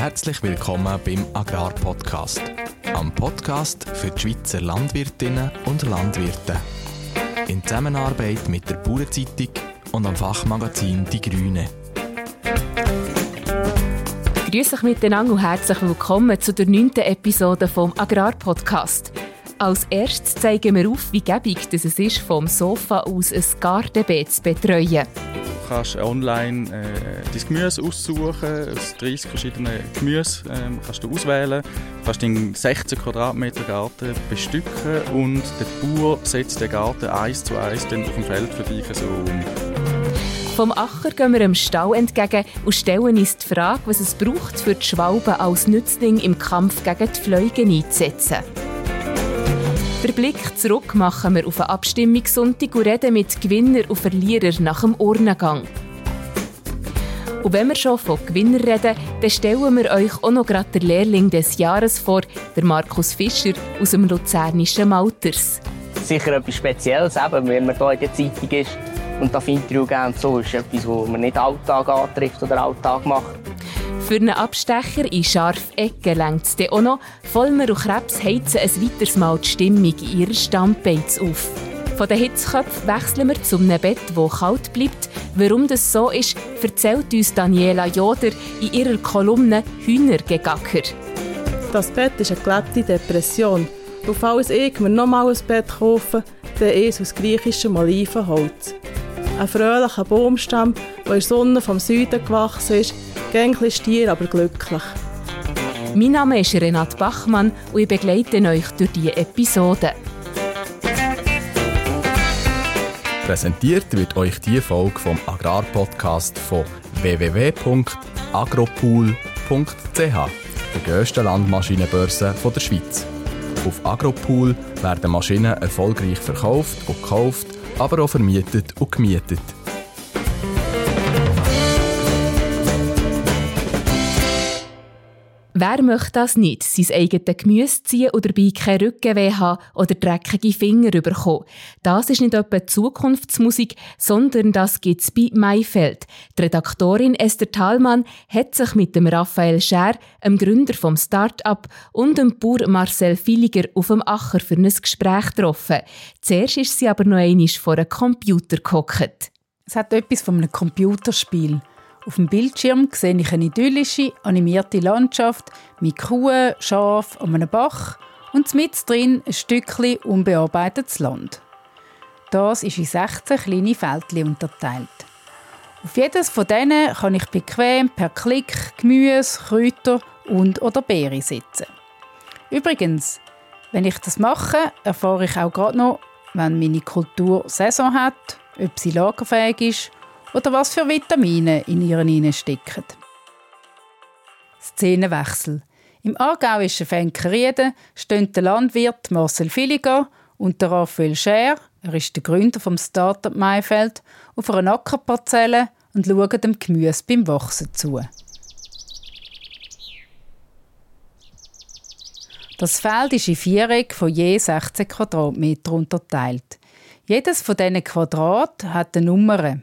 Herzlich willkommen beim Agrarpodcast, am Podcast für die Schweizer Landwirtinnen und Landwirte. In Zusammenarbeit mit der Bauernzeitung und am Fachmagazin Die Grüne. Grüß euch miteinander und herzlich willkommen zu der neunten Episode vom Agrarpodcast. Als erstes zeigen wir auf, wie gäbig es ist, vom Sofa aus ein Gartenbeet zu betreuen kannst online äh, dein Gemüse aussuchen, aus 30 verschiedenen Gemüse äh, kannst du auswählen. Du kannst deinen 16 Quadratmeter Garten bestücken und der Bauer setzt den Garten eins zu eins dann auf dem Feld für dich so um. Vom Acher gehen wir dem Stau entgegen und stellen uns die Frage, was es braucht, für die Schwalben als Nützling im Kampf gegen die Fliegen einzusetzen. Der Blick zurück machen wir auf einen Abstimmungssonntag und reden mit Gewinner und Verlierern nach dem Urnengang. Und wenn wir schon von Gewinner reden, dann stellen wir euch auch noch gerade den Lehrling des Jahres vor, der Markus Fischer aus dem luzernischen Malters. Sicher etwas Spezielles, eben, wenn man hier in der Zeitung ist und das Interview geben so, ist etwas, was man nicht Alltag antrifft oder Alltag macht. Für einen Abstecher in scharfe Ecken längt es auch noch. Vollmer und Krebs heizen ein weiteres Mal die Stimmung in ihren Stammbeiz auf. Von den Hitzköpfen wechseln wir zu einem Bett, das kalt bleibt. Warum das so ist, erzählt uns Daniela Joder in ihrer Kolumne Hühnergegacker. Das Bett ist eine gelebte Depression. Und falls ich mir nochmal ein Bett kaufe, dann ist es aus griechischem Olivenholz. Ein fröhlicher Baumstamm, der in der Sonne vom Süden gewachsen ist, Gängli stier, aber glücklich. Mein Name ist Renat Bachmann und ich begleite euch durch diese Episode. Präsentiert wird euch die Folge vom Agrarpodcast von www.agropool.ch, der grössten Landmaschinenbörse der Schweiz. Auf Agropool werden Maschinen erfolgreich verkauft und gekauft, aber auch vermietet und gemietet. Wer möchte das nicht? Sein eigenes Gemüse ziehen oder dabei keinen Rückenweh haben oder dreckige Finger bekommen? Das ist nicht etwa Zukunftsmusik, sondern das gibt es bei Maifeld. Die Redaktorin Esther Thalmann hat sich mit dem Raphael Scher, dem Gründer vom Start-up, und dem Bauer Marcel Filiger auf dem Acher für ein Gespräch getroffen. Zuerst ist sie aber noch einmal vor einem Computer gehockt. Es hat etwas von einem Computerspiel. Auf dem Bildschirm sehe ich eine idyllische, animierte Landschaft mit Kuhen, Schafen und einem Bach und mit drin ein Stückchen unbearbeitetes Land. Das ist in 16 kleine Feldchen unterteilt. Auf jedes von denen kann ich bequem per Klick Gemüse, Kräuter und oder Beeren setzen. Übrigens, wenn ich das mache, erfahre ich auch gerade noch, wenn meine Kultur Saison hat, ob sie lagerfähig ist oder was für Vitamine in ihren stecken. Szenenwechsel. Im aargauischen Fenkerieden stehen der Landwirt Marcel Filiger und der Raphael Scher, er ist der Gründer vom Startup Maifeld, auf einer Ackerparzelle und schauen dem Gemüse beim Wachsen zu. Das Feld ist in Viereck von je 16 Quadratmeter unterteilt. Jedes von diesen Quadrat hat eine Nummer.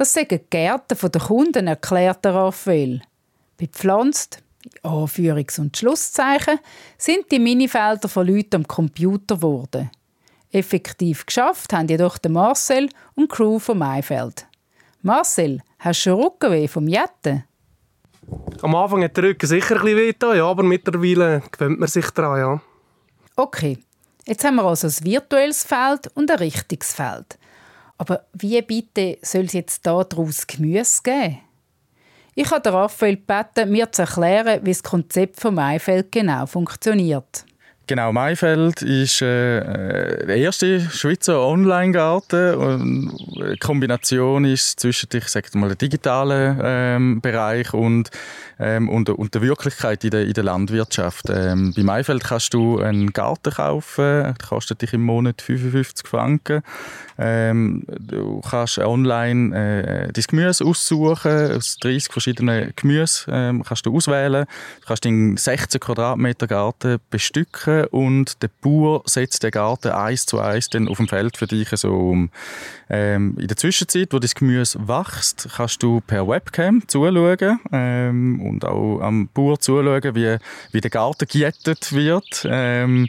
Das sind die Gärten der Kunden, erklärt Raphael. Bepflanzt, Anführungs- und Schlusszeichen, sind die Minifelder von Leuten am Computer geworden. Effektiv geschafft haben jedoch der Marcel und die Crew von Maifeld. Marcel, hast du schon Rückenweh vom Jetten? Am Anfang hat der Rücken sicher ein bisschen weh, ja, aber mittlerweile gewöhnt man sich daran, ja. Okay, jetzt haben wir also ein virtuelles Feld und ein richtiges Feld. Aber wie bitte soll es jetzt daraus Gemüse geben? Ich habe Raphael gebeten, mir zu erklären, wie das Konzept von Maifeld genau funktioniert. Genau, Maifeld ist äh, äh, der erste Schweizer Online-Garten. Die Kombination ist zwischen ich sage mal, dem digitalen ähm, Bereich und, ähm, und, und der Wirklichkeit in der, in der Landwirtschaft. Ähm, bei Maifeld kannst du einen Garten kaufen, das kostet dich im Monat 55 Franken. Ähm, du kannst online äh, dein Gemüse aussuchen, aus 30 verschiedenen Gemüse ähm, kannst du auswählen. Du kannst deinen 16 Quadratmeter Garten bestücken und der Bauer setzt den Garten eins zu eins dann auf dem Feld für dich so um. Ähm, in der Zwischenzeit, wo das Gemüse wächst, kannst du per Webcam zuschauen ähm, und auch am Bauer zuschauen, wie, wie der Garten gejätet wird. Ähm,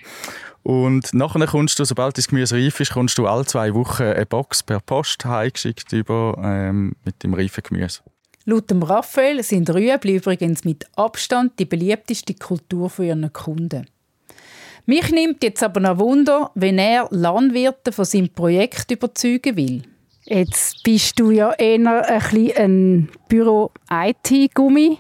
und nachher kommst du, sobald das Gemüse reif ist, kommst du alle zwei Wochen eine Box per Post heimgeschickt über ähm, mit dem reifen Gemüse. Laut dem Raphael sind Rüebli übrigens mit Abstand die beliebteste Kultur für ihren Kunden. Mich nimmt jetzt aber noch Wunder, wenn er Landwirte von seinem Projekt überzeugen will. Jetzt bist du ja eher ein, bisschen ein Büro-IT-Gummi.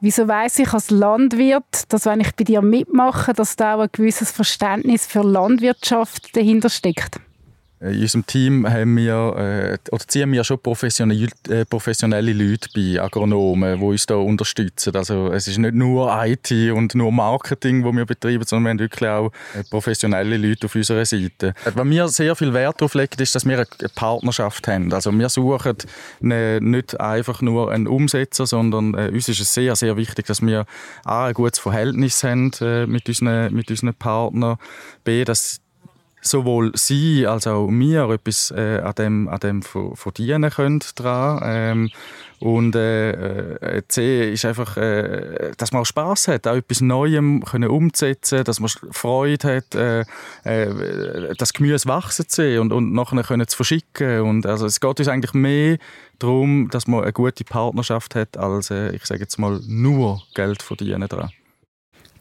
Wieso weiß ich als Landwirt, dass wenn ich bei dir mitmache, dass da auch ein gewisses Verständnis für Landwirtschaft dahinter steckt? In unserem Team haben wir, äh, oder ziehen wir schon professionelle, äh, professionelle Leute bei, Agronomen, die uns da unterstützen. Also es ist nicht nur IT und nur Marketing, wo wir betreiben, sondern wir haben wirklich auch äh, professionelle Leute auf unserer Seite. Was wir sehr viel Wert darauf legen, ist, dass wir eine Partnerschaft haben. Also wir suchen eine, nicht einfach nur einen Umsetzer, sondern äh, uns ist es sehr, sehr wichtig, dass wir A, ein gutes Verhältnis haben äh, mit, unseren, mit unseren Partnern, B, dass sowohl sie als auch wir etwas äh, an dem, an dem verdienen können dran. Ähm, und äh, äh, C ist einfach, äh, dass man auch Spaß hat, auch etwas Neuem können umzusetzen, dass man Freude hat, äh, äh, das Gemüse wachsen zu sehen und, und nachher können zu verschicken. Und also es geht uns eigentlich mehr darum, dass man eine gute Partnerschaft hat, als äh, ich sage jetzt mal nur Geld verdienen dran.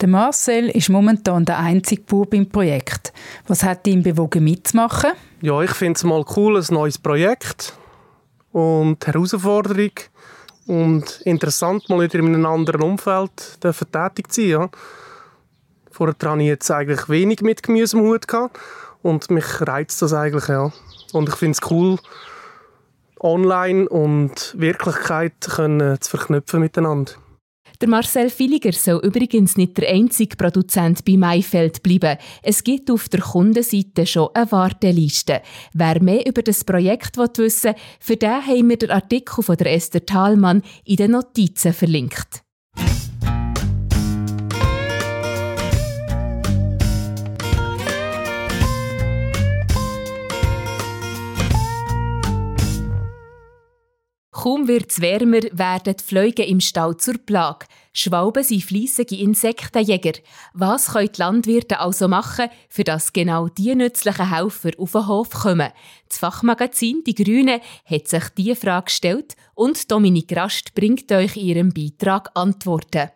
Der Marcel ist momentan der einzige Bub im Projekt. Was hat ihn bewogen mitzumachen? Ja, ich finde es mal cool, ein neues Projekt und Herausforderung und interessant, mal wieder in einem anderen Umfeld tätig zu sein. Ja. Vorher hatte ich jetzt eigentlich wenig mit Gemüse im Hut und mich reizt das eigentlich, ja. Und ich finde es cool, online und Wirklichkeit können zu verknüpfen miteinander. Der Marcel Villiger soll übrigens nicht der einzige Produzent bei Maifeld bleiben. Es gibt auf der Kundenseite schon eine Warteliste. Wer mehr über das Projekt wissen will, für den haben wir den Artikel von der Esther Thalmann in den Notizen verlinkt. Kaum wird es wärmer, werden die Fliegen im Stall zur Plage. Schwalben sind fleissige Insektenjäger. Was können die Landwirte also machen, für dass genau die nützlichen Helfer auf den Hof kommen? Das Fachmagazin «Die Grüne» hat sich diese Frage gestellt und Dominik Rast bringt euch in ihrem Beitrag Antworten.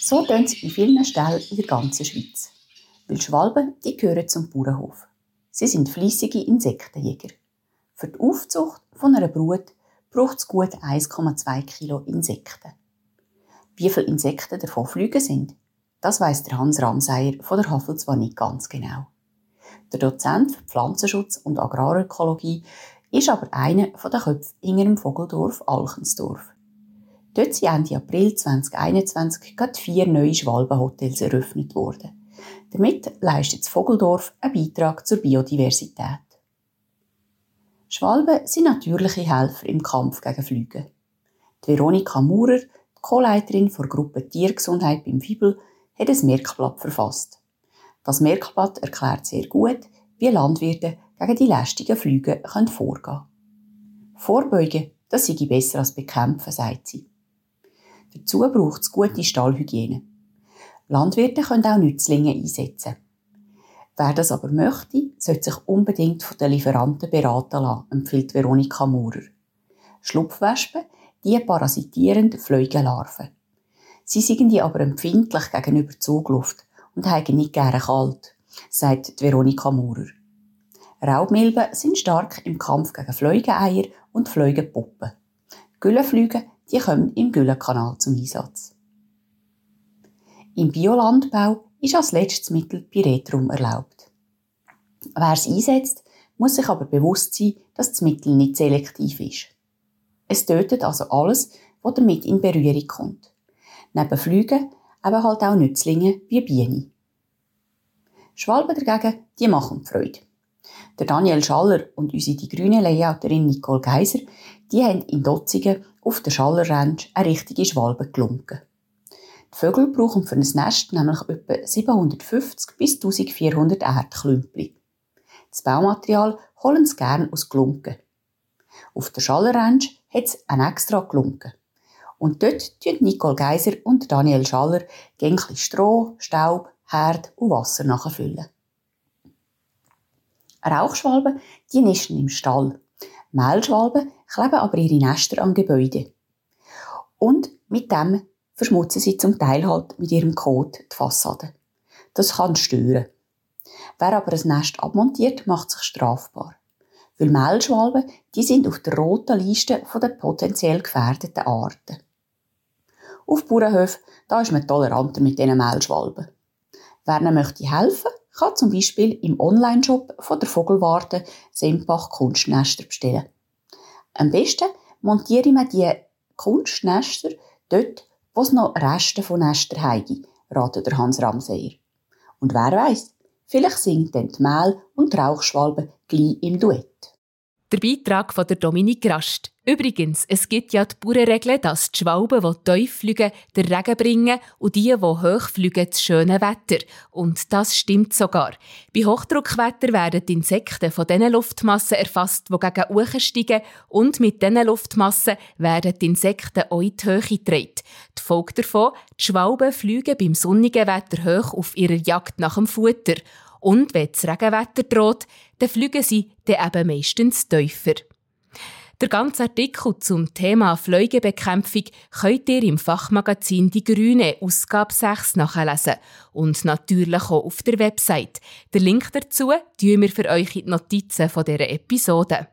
So tun sie in vielen Stellen in der ganzen Schweiz. Weil Schwalben, die gehören zum Bauernhof. Sie sind fließige Insektenjäger. Für die Aufzucht von einer Brut braucht es gut 1,2 Kilo Insekten. Wie viele Insekten davon fliegen sind, das weiß der Hans Ramseyer von der Havel zwar nicht ganz genau. Der Dozent für Pflanzenschutz und Agrarökologie ist aber einer der Köpfe in einem Vogeldorf Alchensdorf. Dort sind Ende April 2021 gerade vier neue Schwalbenhotels eröffnet worden. Damit leistet das Vogeldorf einen Beitrag zur Biodiversität. Schwalben sind natürliche Helfer im Kampf gegen Flüge. Veronika Maurer, die Co-Leiterin der Gruppe Tiergesundheit beim Fibel, hat ein Merkblatt verfasst. Das Merkblatt erklärt sehr gut, wie Landwirte gegen die lästigen Flüge vorgehen können. Vorbeugen, das sei besser als bekämpfen, sagt sie. Dazu braucht es gute Stallhygiene. Landwirte können auch Nützlinge einsetzen. Wer das aber möchte, sollte sich unbedingt von den Lieferanten beraten lassen, empfiehlt Veronika Maurer. Schlupfwespen, die parasitieren Fleugelarven. Sie sind aber empfindlich gegenüber Zugluft und haben nicht gerne kalt, sagt Veronika Maurer. Raubmilben sind stark im Kampf gegen Fleugeneier und Fleugenpuppen. Güllenflüge, die kommen im Güllenkanal zum Einsatz. Im Biolandbau ist als letztes Mittel Piretrum erlaubt. Wer es einsetzt, muss sich aber bewusst sein, dass das Mittel nicht selektiv ist. Es tötet also alles, was damit in Berührung kommt. Neben Flügen eben halt auch Nützlinge wie Bienen. Schwalben dagegen, die machen Freude. Der Daniel Schaller und unsere die grüne Layouterin Nicole Geiser, die haben in Dotzingen auf der Schaller Ranch eine richtige Schwalbe gelunken. Die Vögel brauchen für ein Nest nämlich etwa 750 bis 1400 Erdklümpel. Das Baumaterial holen sie gerne aus Glunken. Auf der Schaller Ranch hat es ein extra Glunken. Und dort tun Nicole Geiser und Daniel Schaller gänglich Stroh, Staub, Herd und Wasser nachfüllen. Rauchschwalben, die nisten im Stall. Mehlschwalben kleben aber ihre Nester am Gebäude. Und mit dem verschmutzen sie zum Teil halt mit ihrem Kot die Fassade. Das kann stören. Wer aber ein Nest abmontiert, macht sich strafbar. Weil Mehlschwalben, die sind auf der roten Liste der potenziell gefährdeten Arten. Auf Bauernhöfen, da ist man toleranter mit diesen Mehlschwalben. Wer ihnen möchte helfen, kann zum Beispiel im Online-Shop von der Vogelwarte Sempach Kunstnester bestellen. Am besten montiere man die Kunstnester dort, wo es noch Reste von Nester heige, ratet der Hans Ramseyer. Und wer weiß, vielleicht singt dann die Mehl- und Rauchschwalbe gleich im Duett. Der Beitrag von der Dominik Rast. Übrigens, es gibt ja die Bauernregel, dass die Schwalben, die tief fliegen, den Regen bringen und die, die hoch fliegen, das schöne Wetter. Und das stimmt sogar. Bei Hochdruckwetter werden die Insekten von diesen Luftmassen erfasst, die gegen Uchen steigen und mit diesen Luftmassen werden die Insekten auch in die Höhe getragen. Die Folge davon, die Schwalben fliegen beim sonnigen Wetter hoch auf ihrer Jagd nach dem Futter. Und wenn das Regenwetter droht, dann fliegen sie dann eben meistens tiefer. Der ganze Artikel zum Thema Fleugebekämpfung könnt ihr im Fachmagazin Die Grüne Ausgabe 6 nachlesen und natürlich auch auf der Website. Den Link dazu tun wir für euch in die Notizen dieser Episode.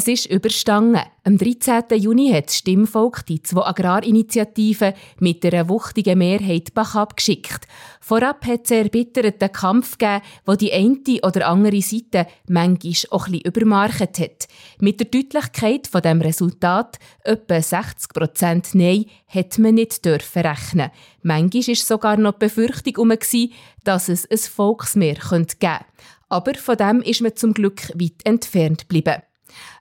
Es ist überstangen. Am 13. Juni hat das Stimmvolk die zwei Agrarinitiativen mit einer wuchtigen Mehrheit Bach abgeschickt. Vorab hat es einen erbitterten Kampf gegeben, wo die eine oder andere Seite manchmal auch ein bisschen übermarket hat. Mit der Deutlichkeit von dem Resultat, etwa 60 Prozent Nein, hat man nicht dürfen rechnen. Manchmal war sogar noch die Befürchtung um, dass es ein Volksmehr geben könnte. Aber von dem ist man zum Glück weit entfernt geblieben.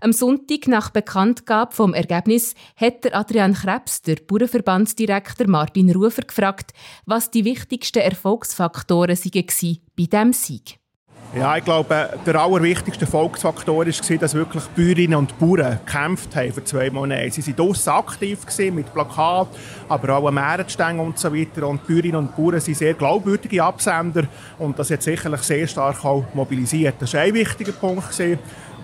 Am Sonntag nach Bekanntgabe vom Ergebnis hat der Adrian Krebs, der Bauernverbandsdirektor Martin Rufer, gefragt, was die wichtigsten Erfolgsfaktoren waren bei diesem Sieg. Ja, ich glaube, der allerwichtigste Erfolgsfaktor war, dass wirklich Bäuerinnen und Bauern gekämpft haben für zwei Monate. Sie waren draussen aktiv mit Plakaten, aber auch am Meeresstängen und so weiter. Und Bäuerinnen und Bauern sind sehr glaubwürdige Absender und das hat sicherlich sehr stark auch mobilisiert. Das war ein wichtiger Punkt.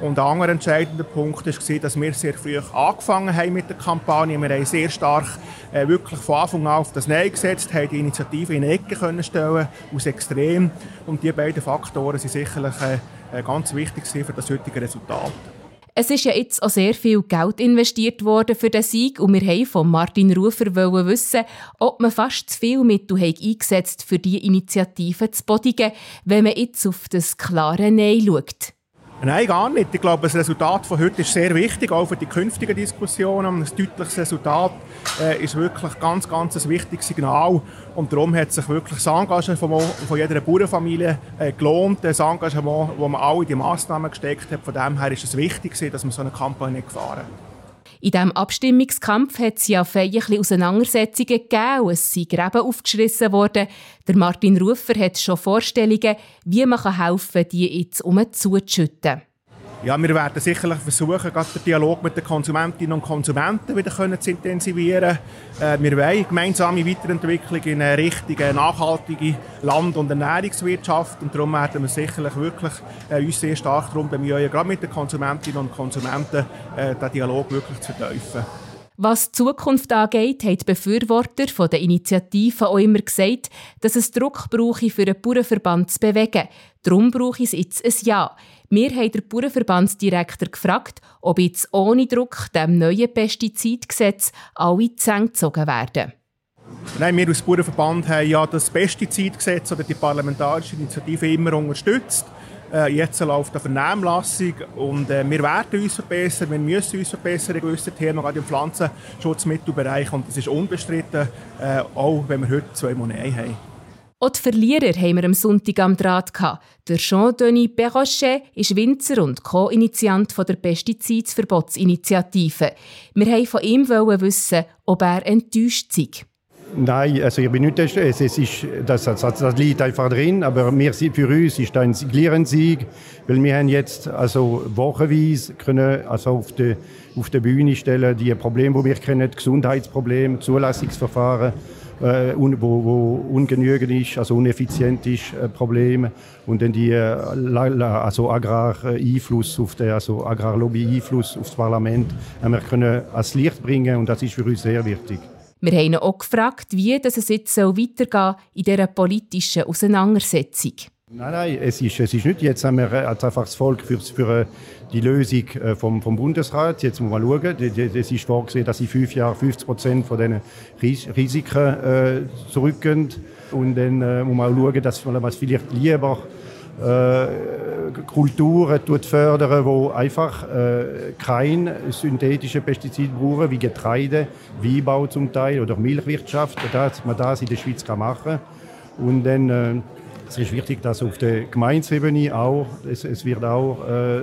Und ein anderer entscheidender Punkt war, dass wir sehr früh angefangen haben mit der Kampagne. Wir haben sehr stark äh, wirklich von Anfang an auf das Nein gesetzt, haben die Initiative in die Ecke können stellen aus Extrem. Und diese beiden Faktoren sind sicherlich äh, ganz wichtig für das heutige Resultat. Es ist ja jetzt auch sehr viel Geld investiert worden für den Sieg und wir wollten von Martin Rufer wissen, ob man fast zu viel Mittel eingesetzt für diese Initiative zu bodigen, wenn man jetzt auf das klare Nein schaut. Nein, gar nicht. Ich glaube, das Resultat von heute ist sehr wichtig, auch für die künftigen Diskussionen. Ein deutliches Resultat äh, ist wirklich ganz, ganz ein wichtiges Signal. Und darum hat sich wirklich das Engagement von, von jeder Bauernfamilie äh, gelohnt. Das Engagement, das man alle in die Massnahmen gesteckt hat. Von dem her ist es wichtig, dass man so eine Kampagne gefahren hat. In diesem Abstimmungskampf hat es ja feierliche Auseinandersetzungen gegeben es sind Gräben aufgeschrissen worden. Der Martin Rufer hat schon Vorstellungen, wie man helfen kann, die jetzt umzuschütten. Ja, wir werden sicherlich versuchen, gerade den Dialog mit den Konsumentinnen und Konsumenten wieder zu intensivieren. Äh, wir wollen gemeinsame Weiterentwicklung in eine richtige, nachhaltige Land- und Ernährungswirtschaft. Und darum werden wir sicherlich wirklich äh, uns sehr stark darum bemühen, gerade mit den Konsumentinnen und Konsumenten äh, den Dialog wirklich zu vertiefen. Was die Zukunft angeht, haben die Befürworter der Initiative auch immer gesagt, dass es Druck brauche, für einen Bauernverband zu bewegen. Darum brauche es jetzt ein Ja. Wir haben den Bauernverbandsdirektor gefragt, ob jetzt ohne Druck dem neuen Pestizidgesetz alle Zähne gezogen werden. Nein, wir als Bauernverband haben ja das Pestizidgesetz oder die parlamentarische Initiative immer unterstützt. Äh, jetzt läuft eine Vernehmlassung und äh, wir werden uns verbessern, wir müssen uns verbessern in gewissen Themen, gerade im Pflanzenschutzmittelbereich und das ist unbestritten, äh, auch wenn wir heute zwei Monate haben. Auch die Verlierer haben wir am Sonntag am Draht. Der Jean-Denis Perrochet ist Winzer und Co-Initiant der Pestizidverbotsinitiative. Wir wollten von ihm wissen, ob er enttäuscht sei. Nein, also ich bin nicht es ist, das, das, das liegt einfach drin, aber wir, für uns ist ein Sieg, weil wir haben jetzt also wochenweise können also auf der auf der Bühne stellen die Probleme, die wir kennen, Gesundheitsprobleme, Zulassungsverfahren, äh, wo, wo ungenügend ist, also uneffizient ist, äh, Probleme und dann die äh, also Agrar-Einfluss auf den, also Agrarlobby-Einfluss auf das Parlament, äh, wir können ans Licht bringen und das ist für uns sehr wichtig. Wir haben ihn auch gefragt, wie es jetzt weitergehen soll in dieser politischen Auseinandersetzung. Nein, nein, es ist, es ist nicht. Jetzt haben wir äh, einfach das Volk für, für äh, die Lösung äh, vom, vom Bundesrat. Jetzt muss man schauen. Es ist vorgesehen, dass in fünf Jahren 50 Prozent von diesen Risiken äh, zurückgehen. Und dann äh, muss man auch schauen, dass man vielleicht lieber äh, Kulturen fördern, die einfach äh, kein synthetische Pestizid brauchen, wie Getreide, Weinbau zum Teil oder Milchwirtschaft, dass man das in der Schweiz machen kann. Und dann äh, es ist wichtig, dass auf der Gemeinsebene auch, es, es wird auch, äh,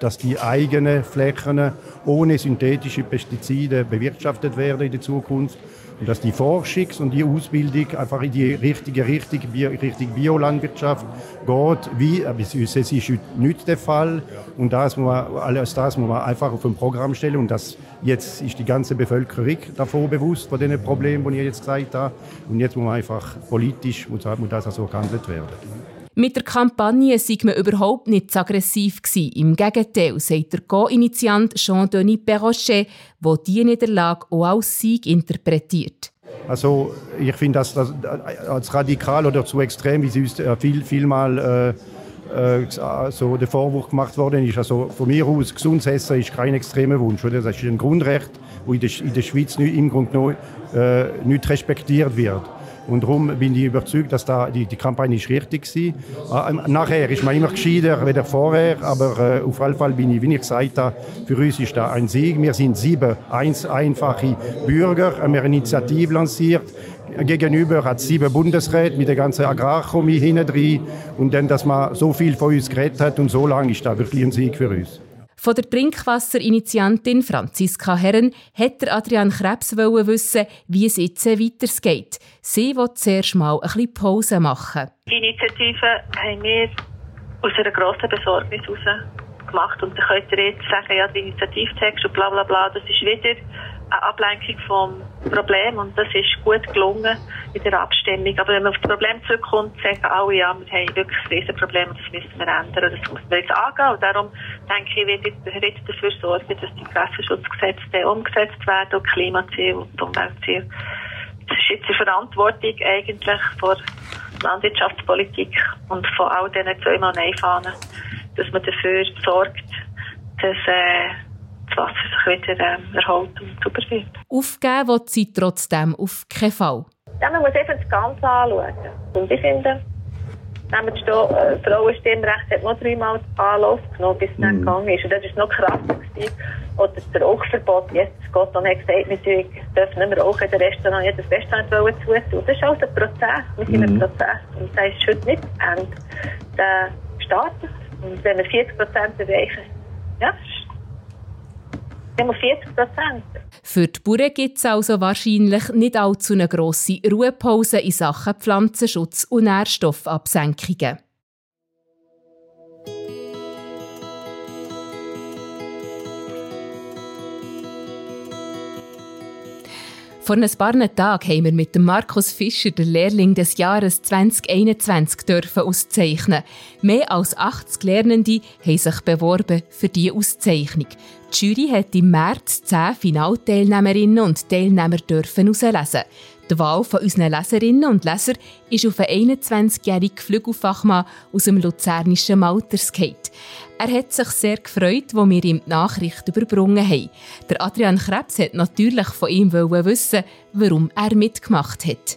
dass die eigenen Flächen ohne synthetische Pestizide bewirtschaftet werden in der Zukunft und dass die Forschung und die Ausbildung einfach in die richtige Richtung, Richtung Biolandwirtschaft geht, wie, es ist heute nicht der Fall. Und das muss man, alles das muss man einfach auf ein Programm stellen. Und das jetzt ist die ganze Bevölkerung davor bewusst, von den Problemen, die ich jetzt gesagt habe. Und jetzt muss man einfach politisch, muss das also gehandelt werden. Mit der Kampagne sei man überhaupt nicht zu aggressiv gewesen. Im Gegenteil, sagt der Co-Initiant Jean-Denis Perrochet, der diese Niederlage auch als Sieg interpretiert. Also ich finde das, das, als radikal oder zu extrem, wie uns äh, viel, viel mal äh, äh, so der Vorwurf gemacht worden ist. Also von mir aus, gesundes Essen ist kein extremer Wunsch. Oder? Das ist ein Grundrecht, das in der, Schweiz im Grunde genommen äh, nicht respektiert wird. Und darum bin ich überzeugt, dass da die, die Kampagne ist richtig war. Äh, nachher ist man immer gescheiter als vorher, aber äh, auf jeden Fall bin ich, wie ich gesagt habe, für uns ist da ein Sieg. Wir sind sieben eins, einfache Bürger, haben eine Initiative lanciert. Gegenüber hat sieben Bundesräte mit der ganzen Agrarchemie hinten drin. Und dann, dass man so viel von uns geredet hat und so lange, ist da wirklich ein Sieg für uns. Von der Trinkwasserinitiantin Franziska Herren hat Adrian Krebs wissen, wie es jetzt weitergeht. Sie will zuerst mal ein bisschen Pause machen. Die Initiative haben wir aus einer grossen Besorgnis heraus gemacht. Und dann könnt ihr jetzt sagen, ja, der Initiativtext und bla bla bla, das ist wieder eine Ablenkung vom Problem und das ist gut gelungen in der Abstimmung. Aber wenn man auf das Problem zurückkommt, sagen alle, ja, wir haben wirklich ein Riesenproblem und das müssen wir ändern das muss man jetzt angehen. Und darum denke ich, wird jetzt dafür sorgen, dass die Gewässerschutzgesetze umgesetzt werden und Klimaziele und Umweltziele. Das ist jetzt die Verantwortung eigentlich vor Landwirtschaftspolitik und von all diesen zweimal Nein-Fahnen, dass man dafür sorgt, dass äh, das Wasser sich wieder ähm, erholt und sauber wird. Aufgeben will sie trotzdem auf keinen Fall. Ja, man muss eben das Ganze anschauen. Und ich finde, nehmen wir äh, Frauenstimmrecht hat noch dreimal Anlauf genommen, bis es dann mhm. gegangen ist. Und das war noch krasser. Gewesen. Oder das Rauchverbot. Jetzt Gott hat gesagt, wir dürfen nicht mehr rauchen in den Restaurant. Jedes Restaurant wollen zutun. Das ist alles ein Prozess. Wir sind mhm. ein Prozess. Und das ist heute nicht zu Ende. Der startet. Und wenn wir 40 Prozent erreichen, ja, 40 Prozent. Für die Bauern gibt es also wahrscheinlich nicht allzu eine grosse Ruhepause in Sachen Pflanzenschutz und Nährstoffabsenkungen. Vor ein paar Tagen haben wir mit Markus Fischer den Lehrling des Jahres 2021 dürfen auszeichnen. Mehr als 80 Lernende haben sich beworben für diese Auszeichnung. Die Jury hat im März 10 Finalteilnehmerinnen und Teilnehmer dürfen auslesen. Die Wahl von unseren Leserinnen und Leser ist auf einen 21-jährigen Flügelfachmann aus dem luzernischen Maltersgate. Er hat sich sehr gefreut, als wir ihm die Nachricht überbrungen haben. Der Adrian Krebs hat natürlich von ihm wissen, warum er mitgemacht hat.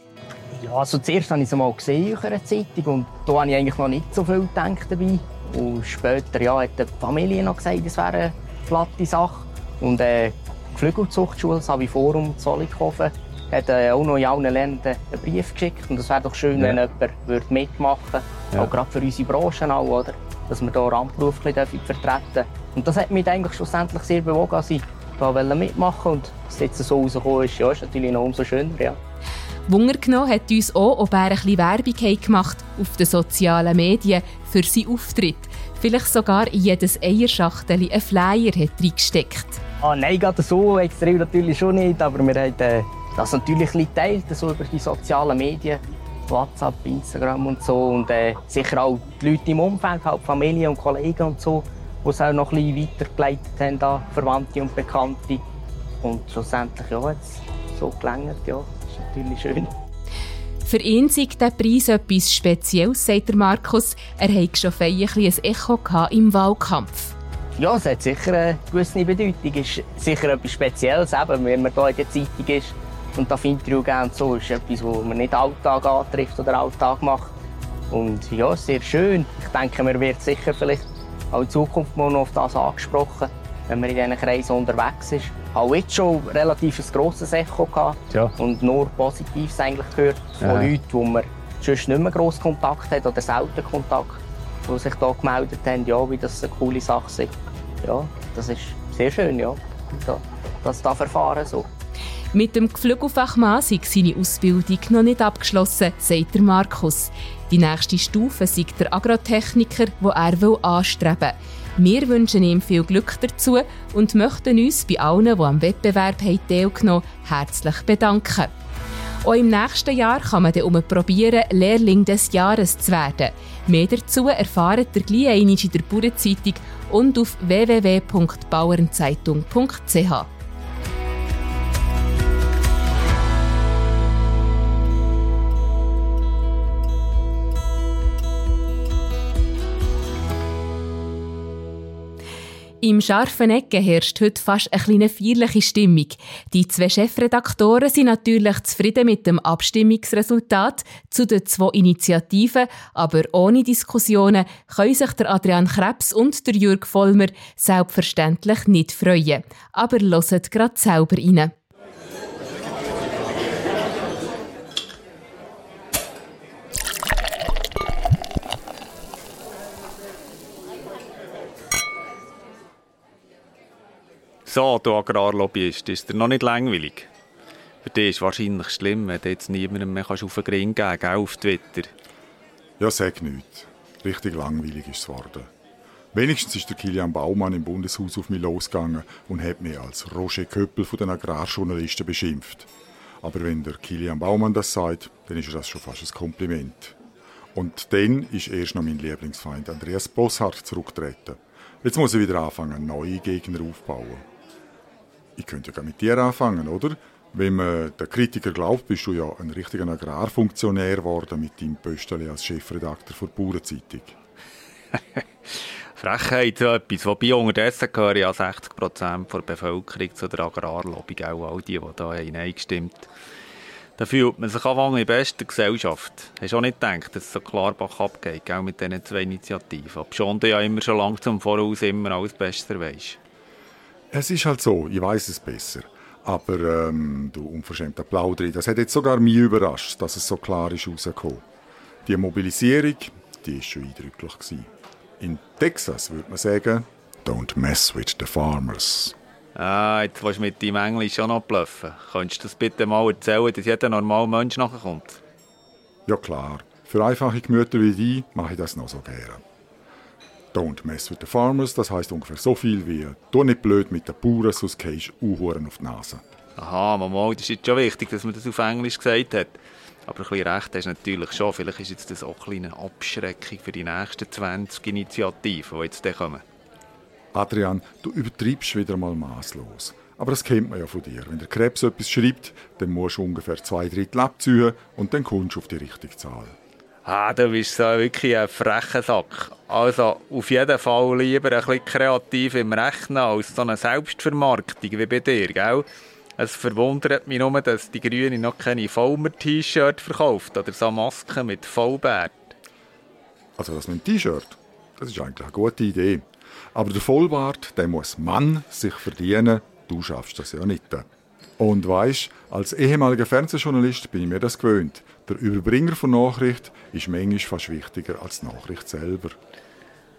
Ja, also zuerst habe ich es mal gesehen in einer Zeitung und da habe ich eigentlich noch nicht so viel gedacht dabei. Und später ja, hat die Familie noch gesagt, das wäre eine platte Sache. Und äh, die Flügelzuchtschule, das Saviforum Zollikofen, hat äh, auch noch in allen Ländern einen Brief geschickt. Und es wäre doch schön, ja. wenn jemand mitmachen würde. Ja. Auch gerade für unsere Branche auch, oder? Dass wir hier Randberuf vertreten dürfen. Und das hat mich eigentlich schlussendlich sehr bewogen, dass ich da mitmachen Und dass es jetzt so rausgekommen ist, ja, ist natürlich noch umso schöner. Ja. Wunder genommen hat uns auch, ob er ein bisschen Werbung gemacht auf den sozialen Medien für seinen Auftritt. Vielleicht sogar in jedes Eierschachtel einen Flyer hat reingesteckt. Ah, nein, gerade so extrem natürlich schon nicht, aber wir haben äh, das natürlich ein geteilt, so über die sozialen Medien, WhatsApp, Instagram und so und äh, sicher auch die Leute im Umfeld, halt Familie und Kollegen und so, die es auch noch ein bisschen weitergeleitet haben, da, Verwandte und Bekannte und schlussendlich ja, jetzt so gelangt, ja, das ist natürlich schön. Für ihn sei der Preis etwas Spezielles, sagt Markus. Er hatte schon ein Echo im Wahlkampf. Ja, es hat sicher eine gewisse Bedeutung. Es ist sicher etwas Spezielles, eben, wenn man hier in der Zeitung ist und das Interview geben so. ist etwas, was man nicht Alltag antrifft oder Alltag macht. Und ja, sehr schön. Ich denke, man wird sicher vielleicht auch in Zukunft mal noch auf das angesprochen, wenn man in diesen Kreisen unterwegs ist auch jetzt schon relativ ein grosses Echo gehabt ja. und nur Positives eigentlich gehört von ja. Leuten, wo man sonst nicht mehr grossen Kontakt hat oder selten Kontakt, die sich da gemeldet haben, ja, wie das eine coole Sache ist. Ja, das ist sehr schön, ja, das da verfahren so. Mit dem Geflügelfachmann sei seine Ausbildung noch nicht abgeschlossen, sagt der Markus. Die nächste Stufe sei der Agrotechniker, wo er anstreben will. Wir wünschen ihm viel Glück dazu und möchten uns bei allen, die am Wettbewerb teilgenommen haben, herzlich bedanken. Auch im nächsten Jahr kann man dann probieren, Lehrling des Jahres zu werden. Mehr dazu erfahrt ihr gleich in der Bauernzeitung und auf www.bauernzeitung.ch. Im scharfen Ecken herrscht heute fast eine kleine feierliche Stimmung. Die zwei Chefredaktoren sind natürlich zufrieden mit dem Abstimmungsresultat zu den zwei Initiativen, aber ohne Diskussionen können sich der Adrian Krebs und der Jürg Vollmer selbstverständlich nicht freuen. Aber hört gerade selber rein. So, du Agrarlobbyist, ist dir noch nicht langweilig? Für dich ist es wahrscheinlich schlimm, wenn du jetzt niemandem mehr auf den Grin geben kannst, auf Twitter. Ja, sag nichts. Richtig langweilig ist es geworden. Wenigstens ist der Kilian Baumann im Bundeshaus auf mich losgegangen und hat mich als Roger Köppel von den Agrarjournalisten beschimpft. Aber wenn der Kilian Baumann das sagt, dann ist das schon fast ein Kompliment. Und dann ist erst noch mein Lieblingsfeind Andreas Bosshardt zurückgetreten. Jetzt muss er wieder anfangen, neue Gegner aufzubauen. Ich könnte ja mit dir anfangen, oder? Wenn man der Kritiker glaubt, bist du ja ein richtiger Agrarfunktionär geworden mit deinem Pöstchen als Chefredakteur der Bauernzeitung. Frechheit, so etwas. Wobei unterdessen gehören ja 60 Prozent der Bevölkerung zu der Agrarlobby, auch all die, die da eingestimmt haben. Da fühlt man sich anfangen in bester Gesellschaft. Hast du auch nicht gedacht, dass es so klar Bach abgeht, auch mit diesen zwei Initiativen? Obschon du ja immer schon langsam voraus immer alles besser weisst. Es ist halt so, ich weiß es besser. Aber ähm, du unverschämter Plauderi, das hat jetzt sogar mich überrascht, dass es so klar ist rausgekommen. Die Mobilisierung, die ist schon eindrücklich gewesen. In Texas würde man sagen, don't mess with the farmers. Ah, jetzt willst du mit deinem Englisch schon noch bluffen. Könntest du das bitte mal erzählen, dass jeder normale Mensch nachkommt? Ja klar. Für einfache Gemüter wie die mache ich das noch so gerne. Don't mess with the farmers, das heißt ungefähr so viel wie «Du nicht blöd mit den Bauern, sonst gehst du auf die Nase». Aha, Mama, das ist jetzt schon wichtig, dass man das auf Englisch gesagt hat. Aber ein bisschen recht hast du natürlich schon. Vielleicht ist jetzt das auch eine Abschreckung für die nächsten 20 Initiativen, die jetzt kommen. Adrian, du übertreibst wieder mal maßlos. Aber das kennt man ja von dir. Wenn der Krebs etwas schreibt, dann musst du ungefähr zwei Drittel abziehen und dann kommst du auf die richtige Zahl. Ah, du bist so wirklich ein frecher Sack. Also auf jeden Fall lieber ein bisschen kreativ im Rechnen als so eine Selbstvermarktung wie bei dir, gell? Es verwundert mich nur, dass die Grüne noch keine Vollmer-T-Shirt verkauft oder so Masken mit Vollbart. Also das mit dem T-Shirt? Das ist eigentlich eine gute Idee. Aber der Vollbart, der muss Mann sich verdienen. Du schaffst das ja nicht. Und weisst, als ehemaliger Fernsehjournalist bin ich mir das gewöhnt. Der Überbringer von Nachricht ist manchmal fast wichtiger als die Nachricht selber.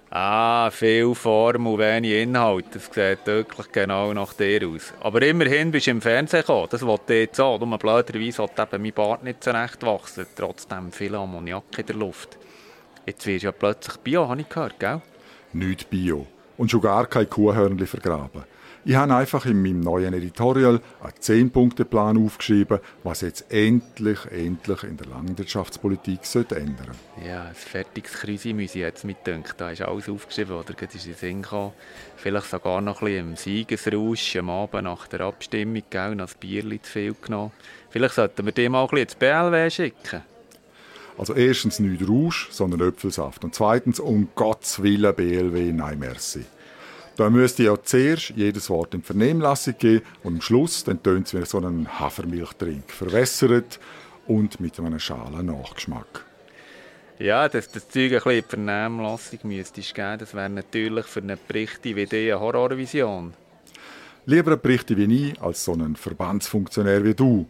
Ah, viel Form und wenig Inhalt. Das sieht wirklich genau nach dir aus. Aber immerhin bist du im Fernsehen gekommen. Das wollte ich jetzt auch. Nur blöderweise hat eben mein Bart nicht zurecht wachsen. Trotzdem viel Ammoniak in der Luft. Jetzt wirst du ja plötzlich Bio, habe ich gehört, gell? Nicht Bio. Und schon gar kein Kuhhörnchen vergraben. Ich habe einfach in meinem neuen Editorial einen 10-Punkte-Plan aufgeschrieben, was jetzt endlich, endlich in der Landwirtschaftspolitik sollte ändern Ja, ein fertiges Krüsimüsi jetzt mitdenkt. Da ist alles aufgeschrieben, oder? Das ist in Sinn gekommen. Vielleicht sogar noch ein bisschen im Siegesrausch am Abend nach der Abstimmung, gell, noch ein Bierchen zu viel genommen. Vielleicht sollten wir dem mal ein bisschen ins BLW schicken. Also erstens nicht Rausch, sondern Äpfelsaft. Und zweitens, um Gottes Willen, BLW, nein, merci. Da müsste ja zuerst jedes Wort in Vernehmlassung geben und am Schluss dann tönt es wie so einen Hafermilchtrink. Verwässert und mit einem schalen Nachgeschmack. Ja, dass das Zeug ein bisschen in die Vernehmlassung müsste geben, das wäre natürlich für einen Bericht wie die eine Horrorvision. Lieber ein Bericht wie ich als so ein Verbandsfunktionär wie du.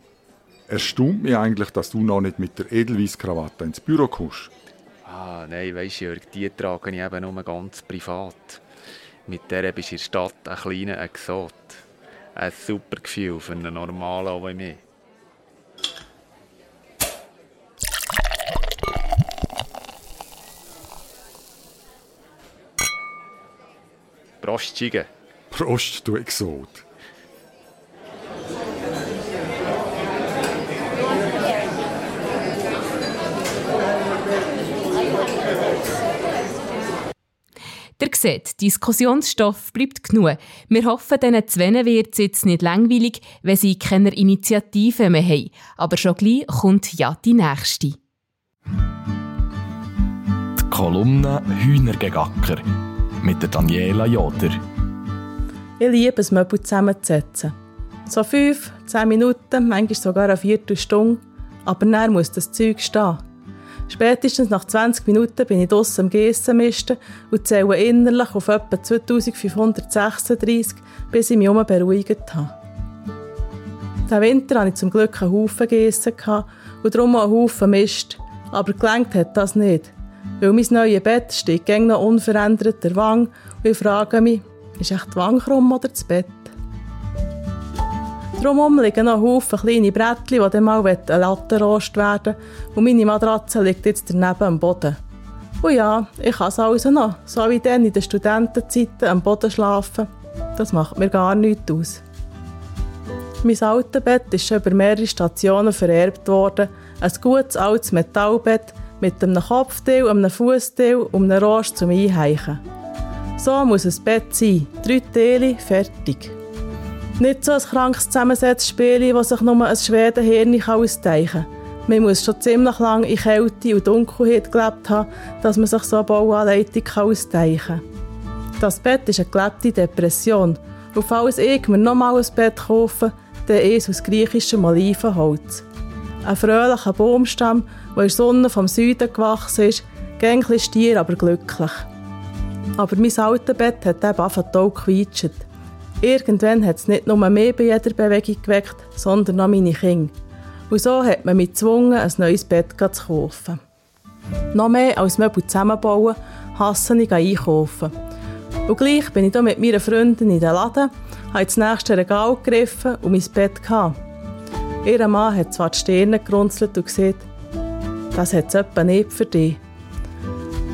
Erstaunt mich eigentlich, dass du noch nicht mit der Edelweiss-Krawatte ins Büro kommst. Ah, nein, weisst du, Jörg, die trage ich eben nur ganz privat. Mit der bist du in der Stadt ein kleiner Exot. Ein super Gefühl für einen normalen wie mich. Prost, Schiege. Prost, du Exot. Ihr seht, Diskussionsstoff bleibt genug. Wir hoffen, diesen Zwennen wird es jetzt nicht langweilig, wenn sie keine Initiative mehr haben. Aber schon gleich kommt ja die nächste. Die Kolumne Hühnergegacker mit der Daniela Joder. Ich liebe es, Möbel zusammenzusetzen. So fünf, zehn Minuten, manchmal sogar eine Viertelstunde. Aber dann muss das Zeug stehen. Spätestens nach 20 Minuten bin ich draussen am Gessen und zähle innerlich auf etwa 2536, bis ich mich um beruhigt habe. Diesen Winter hatte ich zum Glück einen Haufen Gessen und darum auch einen Haufen Mist. Aber gelenkt hat das nicht. Weil mein neues Bett steht gäng noch unverändert der Wang und ich frage mich, ist echt die Wang krumm oder das Bett? Drumherum liegen noch Haufen kleine Brettchen, die dann mal ein Lattenrost werden und meine Matratze liegt jetzt daneben am Boden. Und ja, ich kann es also noch, so wie dann in den Studentenzeiten am Boden schlafen. Das macht mir gar nichts aus. Mein altes Bett ist schon über mehrere Stationen vererbt worden. Ein gutes altes Metallbett mit einem Kopfteil, einem Fußteil und einem Rost zum Einheichen. So muss ein Bett sein. Drei Teile, fertig. Nicht so ein krankes Zusammensetzspiel, das sich nur ein Schwedenhirn ausdenken kann. Man muss schon ziemlich lange in Kälte und Dunkelheit gelebt haben, dass man sich so eine Bauanleitung ausdenken kann. Das Bett ist eine gelebte Depression. Und falls ich mir nochmal ein Bett kaufe, dann ist aus griechischem Olivenholz. Ein fröhlicher Baumstamm, der in der Sonne vom Süden gewachsen ist, gänglich stier, aber glücklich. Aber mein altes Bett hat eben angefangen zu quietschen. Irgendwann hat es nicht nur mehr bei jeder Bewegung geweckt, sondern auch meine Kinder. Und so hat man mich gezwungen, ein neues Bett zu kaufen. Noch mehr als Möbel zusammenbauen, hasse ich einkaufen. Und gleich bin ich hier mit meinen Freunden in den Laden, habe ins nächste Regal gegriffen und mein Bett gehabt. Ihr Mann hat zwar die Stirne gerunzelt und gesagt, das hat es etwa nicht für dich.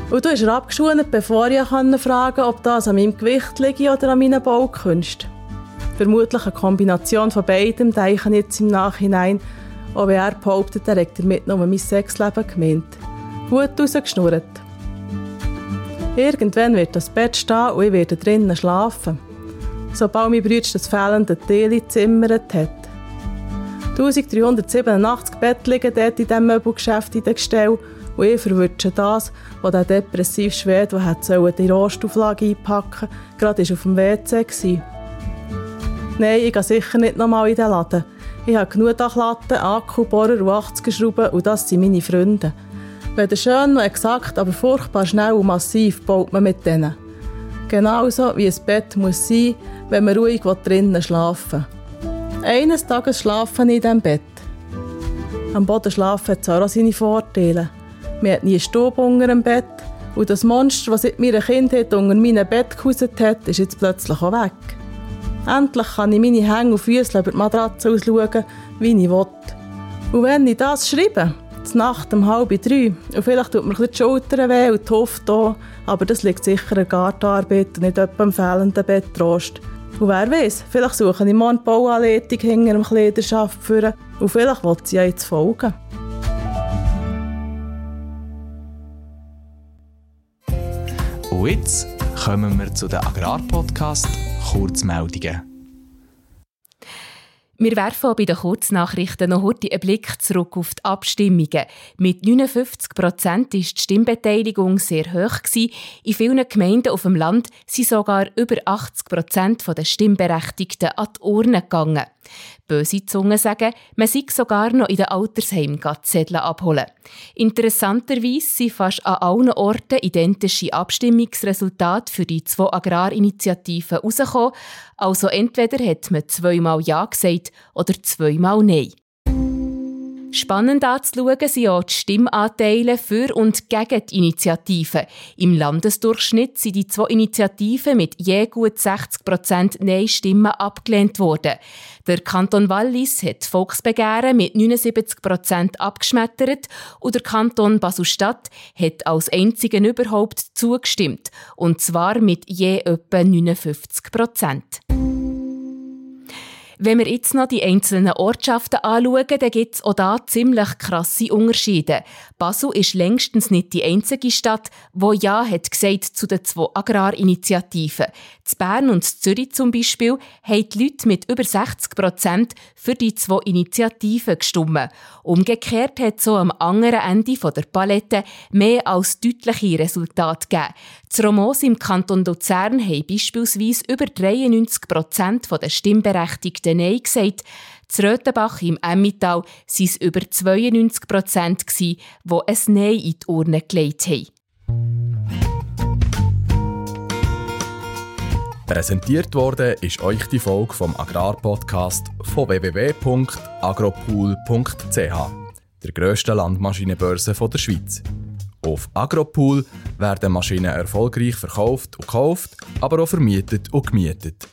Und du hast er abgeschult, bevor ich fragen konnte, ob das an meinem Gewicht liegt oder an meinen Baukünsten. Vermutlich eine Kombination von beidem, denke ich jetzt im Nachhinein, wenn er behauptet, er hätte damit nur mein Sexleben gemeint. Gut rausgeschnurrt. Irgendwann wird das Bett stehen und ich werde drinnen schlafen. Sobald mein Bruder das fehlende Teil gezimmert hat. 1387 Bett liegen dort in diesem Möbelgeschäft in den Gestell und ich verwünsche das, was der depressive Schwede, der die Rostauflage einpacken gerade auf dem WC war. Nein, ich gehe sicher nicht nochmal in den Laden. Ich habe genug Dachlatten, Akkubohrer und 80 Schrauben und das sind meine Freunde. Weder schön noch exakt, aber furchtbar schnell und massiv baut man mit denen. Genauso wie ein Bett muss sein, wenn man ruhig drinnen schlafen will. Eines Tages schlafe ich in diesem Bett. Am Boden schlafen hat auch seine Vorteile. Man hat nie Stub unter dem Bett und das Monster, das seit meiner Kindheit unter meinem Bett gehauset hat, ist jetzt plötzlich auch weg. Endlich kann ich meine Hänge und Füße über die Matratze ausschauen, wie ich will. Und wenn ich das schreibe, zur Nacht um halb drei, und vielleicht tut mir die Schultern weh und die Hüfte auch, aber das liegt sicher an Gartenarbeit und nicht etwa am fehlenden Bettrost. Und wer weiß, vielleicht suche ich mal eine Bauanleitung hinter dem Kleiderschaft für und vielleicht will sie ja jetzt folgen. Und jetzt kommen wir zu den Agrarpodcast Kurzmeldungen. Wir werfen bei den Kurznachrichten noch heute einen Blick zurück auf die Abstimmungen. Mit 59 Prozent war die Stimmbeteiligung sehr hoch. In vielen Gemeinden auf dem Land sind sogar über 80 Prozent der Stimmberechtigten an die Urne gegangen. Böse Zungen sagen, man sei sogar noch in den Altersheimen Zettel abholen. Interessanterweise sind fast an allen Orten identische Abstimmungsresultate für die zwei Agrarinitiativen herausgekommen. Also entweder hat man zweimal Ja gesagt oder zweimal Nein. Spannend anzuschauen sind auch die Stimmanteile für und gegen die Initiativen. Im Landesdurchschnitt sind die zwei Initiativen mit je gut 60 Prozent Nein-Stimmen abgelehnt worden. Der Kanton Wallis hat Volksbegehren mit 79 Prozent abgeschmettert und der Kanton Basel-Stadt hat als einzigen überhaupt zugestimmt. Und zwar mit je etwa 59 Prozent. Wenn wir jetzt noch die einzelnen Ortschaften anschauen, dann gibt es auch da ziemlich krasse Unterschiede. Basel ist längstens nicht die einzige Stadt, wo Ja hat gesagt zu den zwei Agrarinitiativen. Z Bern und Zürich zum Beispiel haben die Leute mit über 60 Prozent für die zwei Initiativen gestimmt. Umgekehrt hat so am anderen Ende der Palette mehr als deutliche Resultate gegeben. Die Romos im Kanton Luzern haben beispielsweise über 93 Prozent der Stimmberechtigten Nein gesagt. Z Röthenbach im Emmital waren es über 92 Prozent, die ein Nein in die Urne gelegt haben. Präsentiert wurde ist euch die Folge vom Agrarpodcast von www.agropool.ch, der grössten Landmaschinenbörse der Schweiz. Auf Agropool werden Maschinen erfolgreich verkauft und gekauft, aber auch vermietet und gemietet.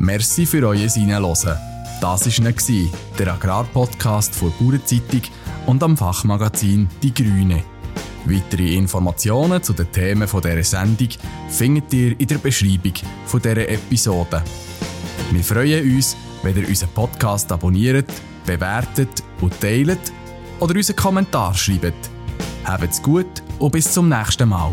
Merci für euer Hineinhören. Das war der Agrarpodcast von Bauernzeitung und am Fachmagazin Die Grüne. Weitere Informationen zu den Themen dieser Sendung findet ihr in der Beschreibung dieser Episode. Wir freuen uns, wenn ihr unseren Podcast abonniert, bewertet und teilt oder unseren Kommentar schreibt. Habt's gut und bis zum nächsten Mal.